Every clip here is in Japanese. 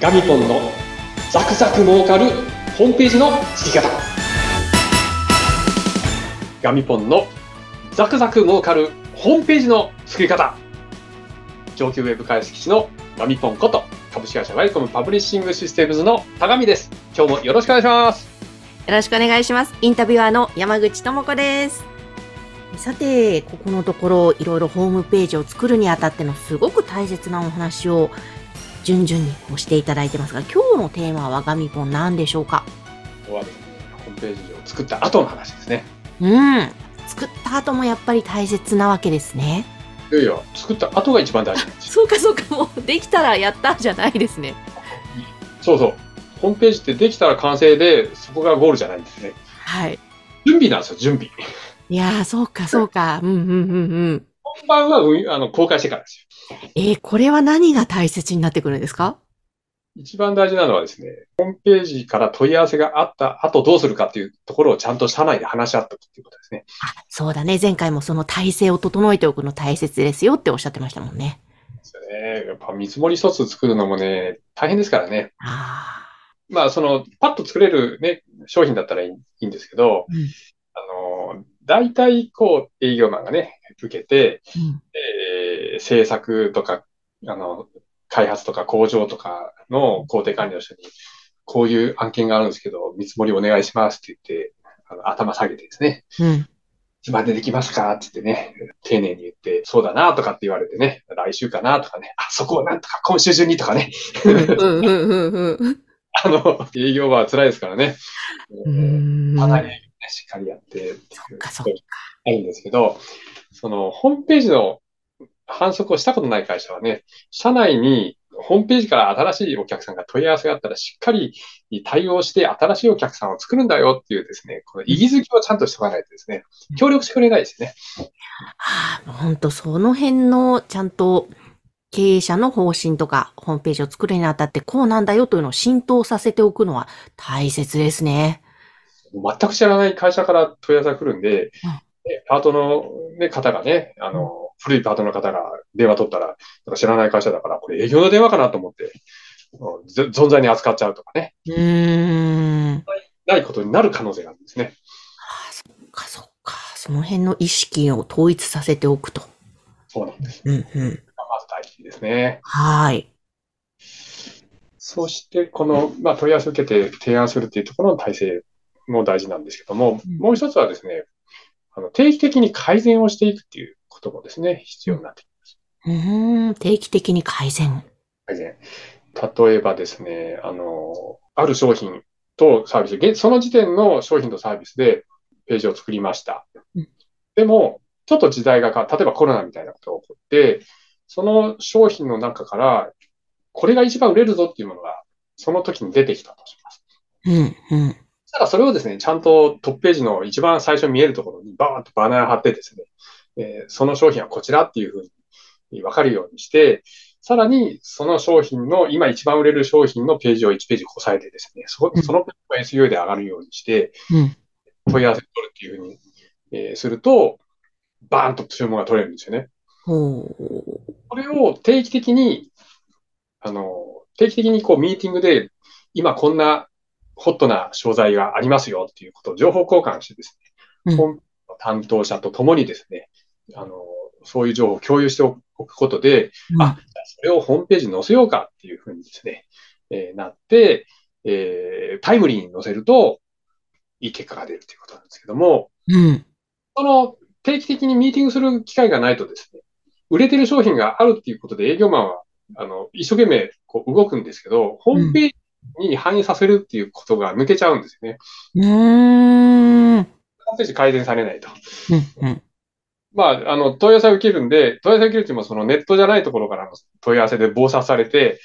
ガミポンのザクザク儲かるホームページの作り方ガミポンのザクザク儲かるホームページの作り方上級ウェブ解析士のガミポンこと株式会社ワイコムパブリッシングシステムズの高見です今日もよろしくお願いしますよろしくお願いします。インタビュアーの山口智子です。さて、ここのところ、いろいろホームページを作るにあたってのすごく大切なお話を順々にこうしていただいてますが、今日のテーマはガミポン何でしょうか？ホームページを作った後の話ですねうん。作った後もやっぱり大切なわけですね。いやいや作った後が一番大事 そうかそうか、もうできたらやったじゃないですね。そうそうホームページってできたら完成でそこがゴールじゃないんですねはい。準備なんですよ準備いやー、そうかそうか。うんうんうんうん。本番は運あの公開してからですよえー、これは何が大切になってくるんですか？一番大事なのはですね、ホームページから問い合わせがあった後どうするかっていうところをちゃんと社内で話し合ったっていうことですね。あ、そうだね。前回もその体制を整えておくの大切ですよっておっしゃってましたもんね。ですよね。やっぱ見積もり一つ作るのもね、大変ですからね。あまあ、その、パッと作れるね、商品だったらいいんですけど、うんあの、大体こう、営業マンがね、受けて、あ。うん。えー制作とか、あの、開発とか工場とかの工程管理の人に、こういう案件があるんですけど、見積もりお願いしますって言って、あの頭下げてですね、うん。いつまでできますかって言ってね、丁寧に言って、そうだなとかって言われてね、来週かなとかね、あ、そこをなんとか今週中にとかね、あの、営業は辛いですからね。うーん。かなりねしっかりやってっていうそっかそっか。あるんですけど、その、ホームページの反則をしたことない会社はね、社内にホームページから新しいお客さんが問い合わせがあったらしっかり対応して新しいお客さんを作るんだよっていうですね、この意義づけをちゃんとしておかないとですね、協力してくれないですよね。はあ、ほんとその辺のちゃんと経営者の方針とかホームページを作るにあたってこうなんだよというのを浸透させておくのは大切ですね。全く知らない会社から問い合わせが来るんで、うんねパートの、ね、方がね、あの、古いパートの方が電話取ったら、なんか知らない会社だから、これ営業の電話かなと思って、うんぜ存在に扱っちゃうとかね、うーん。ないことになる可能性があるんですね。はあ、そっかそっか。その辺の意識を統一させておくと。そうなんです。うんうん。まず大事ですね。はい。そして、この、まあ、問い合わせを受けて提案するっていうところの体制も大事なんですけども、うんもう一つはですね、あの定期的に改善をしていくっていうこともですね、必要になってきます。うーん。定期的に改善。改善。例えばですね、あの、ある商品とサービス、現その時点の商品とサービスでページを作りましたうん。でも、ちょっと時代が変わ例えばコロナみたいなことが起こって、その商品の中から、これが一番売れるぞっていうものが、その時に出てきたとします。うんうん。ただそれをですね、ちゃんとトップページの一番最初見えるところにバーンとバナーを貼ってですね、えーその商品はこちらっていうふうに分かるようにして、さらにその商品の今一番売れる商品のページを1ページ押さえてですね、そうんそのページが SEO で上がるようにして、うん。問い合わせを取るっていうふうに、えーすると、バーンと注文が取れるんですよね。これを定期的に、あの、定期的にこうミーティングで、今こんなホットな商材がありますよっていうことを情報交換してですね、うん本担当者と共にですね、あの、そういう情報を共有しておくことで、うんあ、それをホームページに載せようかっていうふうにですね、えーなって、えータイムリーに載せると、いい結果が出るということなんですけども、うん。その定期的にミーティングする機会がないとですね、売れてる商品があるっていうことで営業マンは、あの、一生懸命こう動くんですけど、ホームページに反映させるっていうことが抜けちゃうんですよね。うーん。ホームページ改善されないと。うんうん。まあ、あの、問い合わせを受けるんで、問い合わせを受けるっていうのもそのネットじゃないところからの問い合わせで暴殺されて、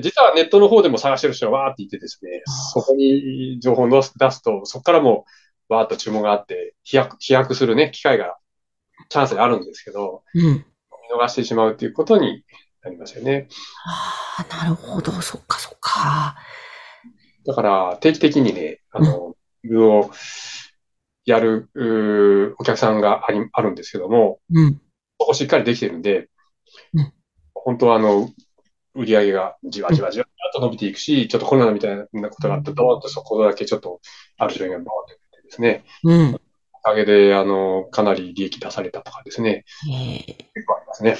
実はネットの方でも探してる人がわーって言ってですね、そこに情報を出すと、そこからもわーっと注文があって、飛躍、飛躍するね、機会が、チャンスがあるんですけど、うん。見逃してしまうっていうことになりますよね。ああ、なるほど。そっかそっか。だから、定期的にね、あの、運をやる、お客さんがあり、あるんですけども、うん。そこしっかりできてるんでうん、本当はあの、売り上げがじわじわじわと伸びていくし、ちょっとコロナみたいなことがあって、ドーンとそこだけちょっと、ある商品がバーンと出てですね。うん。おかげで、あの、かなり利益出されたとかですね。結構ありますね。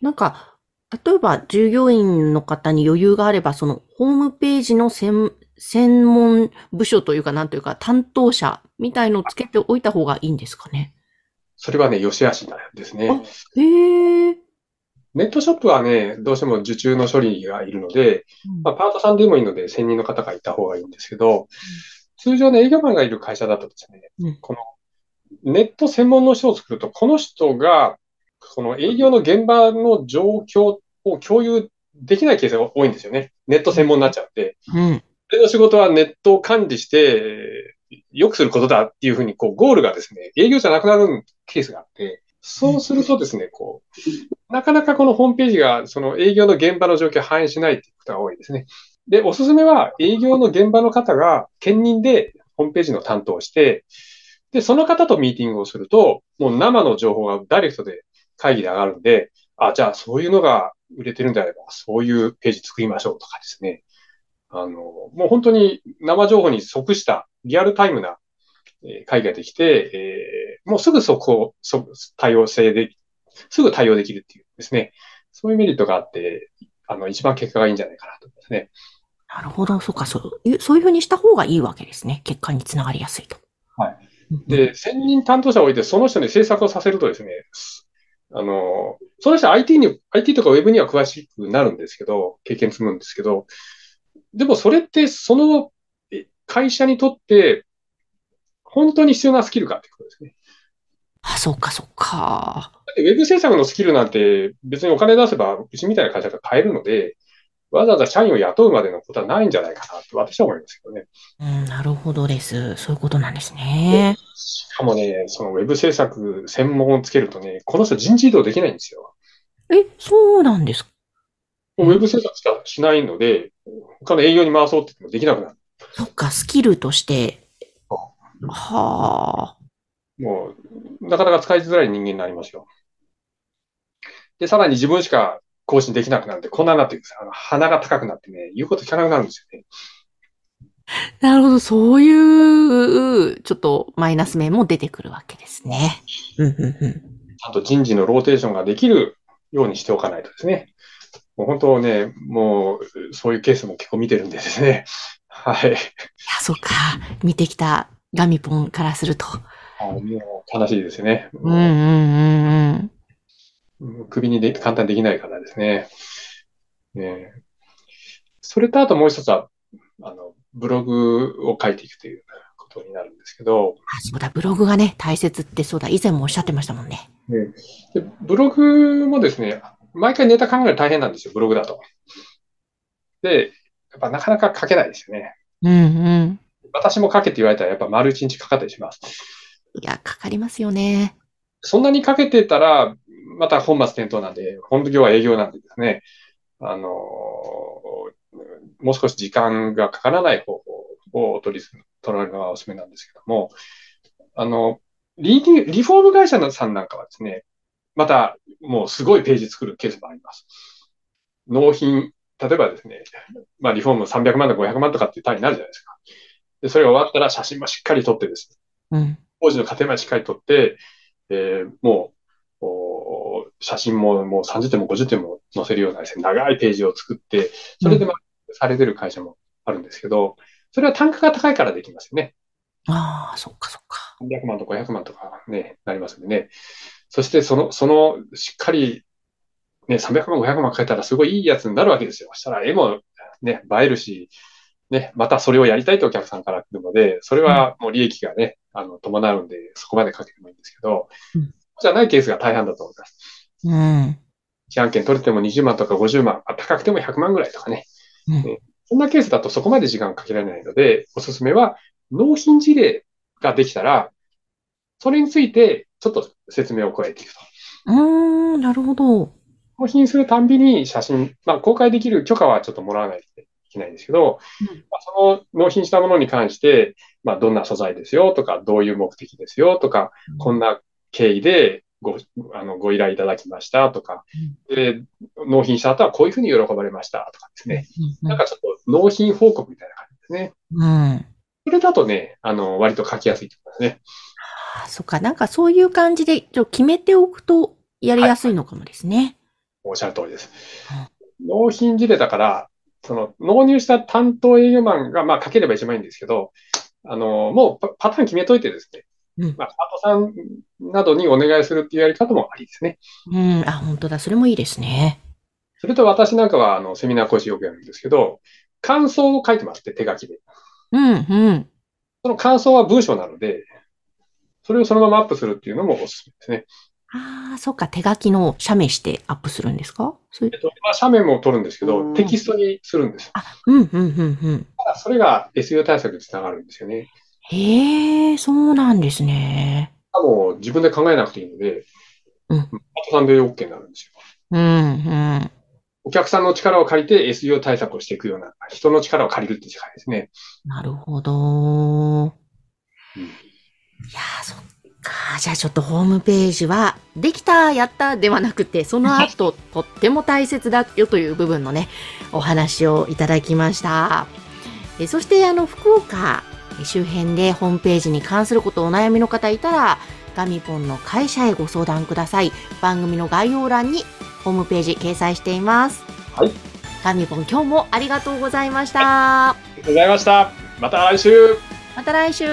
なんか、例えば従業員の方に余裕があれば、そのホームページの専専門部署というか、なんというか、担当者みたいのをつけておいた方がいいんですかね？それはね、良し悪しなんですね。へえ。ネットショップはね、どうしても受注の処理がいるので、うん、まあ、パートさんでもいいので、専任の方がいた方がいいんですけど、うん、通常ね、営業マンがいる会社だとですね、うん、このネット専門の人を作ると、この人が、この営業の現場の状況を共有できないケースが多いんですよね。ネット専門になっちゃって。うん。それの仕事はネットを管理して、良くすることだっていうふうに、こう、ゴールがですね、営業じゃなくなるケースがあって、そうするとですね、こう、なかなかこのホームページが、その営業の現場の状況を反映しないっていうことが多いですね。で、おすすめは、営業の現場の方が、兼任でホームページの担当をして、で、その方とミーティングをすると、もう生の情報がダイレクトで会議で上がるんで、あ、じゃあそういうのが売れてるんであれば、そういうページ作りましょうとかですね。あの、もう本当に生情報に即したリアルタイムな会議ができて、えー、もうすぐそこ、そ対応性で、すぐ対応できるっていうですね。そういうメリットがあって、あの、一番結果がいいんじゃないかなと思いますね。なるほど。そうか、そういう、そういうふうにした方がいいわけですね。結果につながりやすいと。はい。で、専任担当者を置いて、その人に制作をさせるとですね、あの、その人は IT に、IT とか Web には詳しくなるんですけど、経験積むんですけど、でもそれってその会社にとって本当に必要なスキルかってことですね。あ、そっかそっか。だってウェブ制作のスキルなんて別にお金出せばうちみたいな会社が買えるので、わざわざ社員を雇うまでのことはないんじゃないかなと私は思いますけどね。うん、なるほどです。そういうことなんですね。しかもね、そのウェブ制作専門をつけるとね、この人人事異動できないんですよ。え、そうなんですか？ウェブ制作しかしないので、他の営業に回そうって言ってもできなくなる。そっか、スキルとして。はあ。もう、なかなか使いづらい人間になりますよ。で、さらに自分しか更新できなくなるんで、こんなになってくるんですあの鼻が高くなってね、言うこと聞かなくなるんですよね。なるほど、そういう、ちょっとマイナス面も出てくるわけですね。ちゃんと人事のローテーションができるようにしておかないとですね。もう本当ね、もう、そういうケースも結構見てるんでですね。はい。いや、そっか。見てきたガミポンからすると。あもう悲しいですね。うんうんうんうん。首にで簡単にできないからですね。ねそれとあともう一つは、あの、ブログを書いていくということになるんですけど。あそうだ、ブログがね、大切ってそうだ、以前もおっしゃってましたもんね。ねでブログもですね、毎回ネタ考えるの大変なんですよ、ブログだと。で、やっぱなかなか書けないですよね。うんうん。私も書けって言われたらやっぱ丸一日かかったりします。いや、かかりますよね。そんなにかけてたら、また本末転倒なんで、本業は営業なんでですね、あの、もう少し時間がかからない方法を取り、取られるのがおすすめなんですけども、あの、リリフォーム会社さんなんかはですね、また、もうすごいページ作るケースもあります。納品、例えばですね、まあ、リフォーム300万とか500万とかっていう単位になるじゃないですか。で、それが終わったら写真もしっかり撮ってですね、うん、工事の過程までしっかり撮って、えー、もう、写真ももう30点も50点も載せるようなですね、長いページを作って、それでまあ、されてる会社もあるんですけど、それは単価が高いからできますよね。ああ、そっかそっか。300万とか500万とかね、なりますんでね。そしてその、その、しっかり、ね、300万、500万かけたらすごいいいやつになるわけですよ。そしたら絵もね、映えるし、ね、またそれをやりたいとお客さんから来るので、それはもう利益がね、あの、伴うんで、そこまでかけてもいいんですけど、うん、じゃないケースが大半だと思います。うん。1案件取れても20万とか50万、高くても100万ぐらいとかね。うん、ねそんなケースだとそこまで時間かけられないので、おすすめは、納品事例ができたら、それについてちょっと説明を加えていくと。うーん、なるほど。納品するたんびに写真、まあ、公開できる許可はちょっともらわないといけないんですけど、うん、まあ、その納品したものに関して、まあ、どんな素材ですよとか、どういう目的ですよとか、うん、こんな経緯でご、あの、ご依頼いただきましたとか、で、納品した後はこういうふうに喜ばれましたとかですね。なんかちょっと納品報告みたいな感じですね。うん。それだとね、あの、割と書きやすいと思いますね。あそっか、なんかそういう感じで、ちょっと決めておくとやりやすいのかもですね。おっしゃる通りです。納品事例だから、その、納入した担当営業マンが、まあ、書ければ一番いいんですけど、あの、もうパパターン決めといてですね、うんまあ、パートさんなどにお願いするっていうやり方もありですね。うん。あ、本当だ。それもいいですね。それと私なんかは、あの、セミナー講師よくやるんですけど、感想を書いてますって、手書きで。うん、うん。その感想は文章なので、それをそのままアップするっていうのもおすすめですね。ああ、そっか。手書きの写メしてアップするんですか？えっと、まあ、斜面も取るんですけど、うんテキストにするんです。あ、うん、うん、うん、うん。それが SEO 対策につながるんですよね。へえ、そうなんですね。もう自分で考えなくていいので、うんパートさんで OK になるんですよ。うん、うん。お客さんの力を借りて SEO 対策をしていくような、人の力を借りるって世界ですね。なるほど。うんいやー、そっか。じゃあちょっとホームページは、できた、やったではなくて、その後、とっても大切だよという部分のね、お話をいただきました。えそして、あの、福岡え周辺でホームページに関することお悩みの方いたら、ガミポンの会社へご相談ください。番組の概要欄にホームページ掲載しています。はい。ガミポン、今日もありがとうございました。ありがとうございました。また来週また来週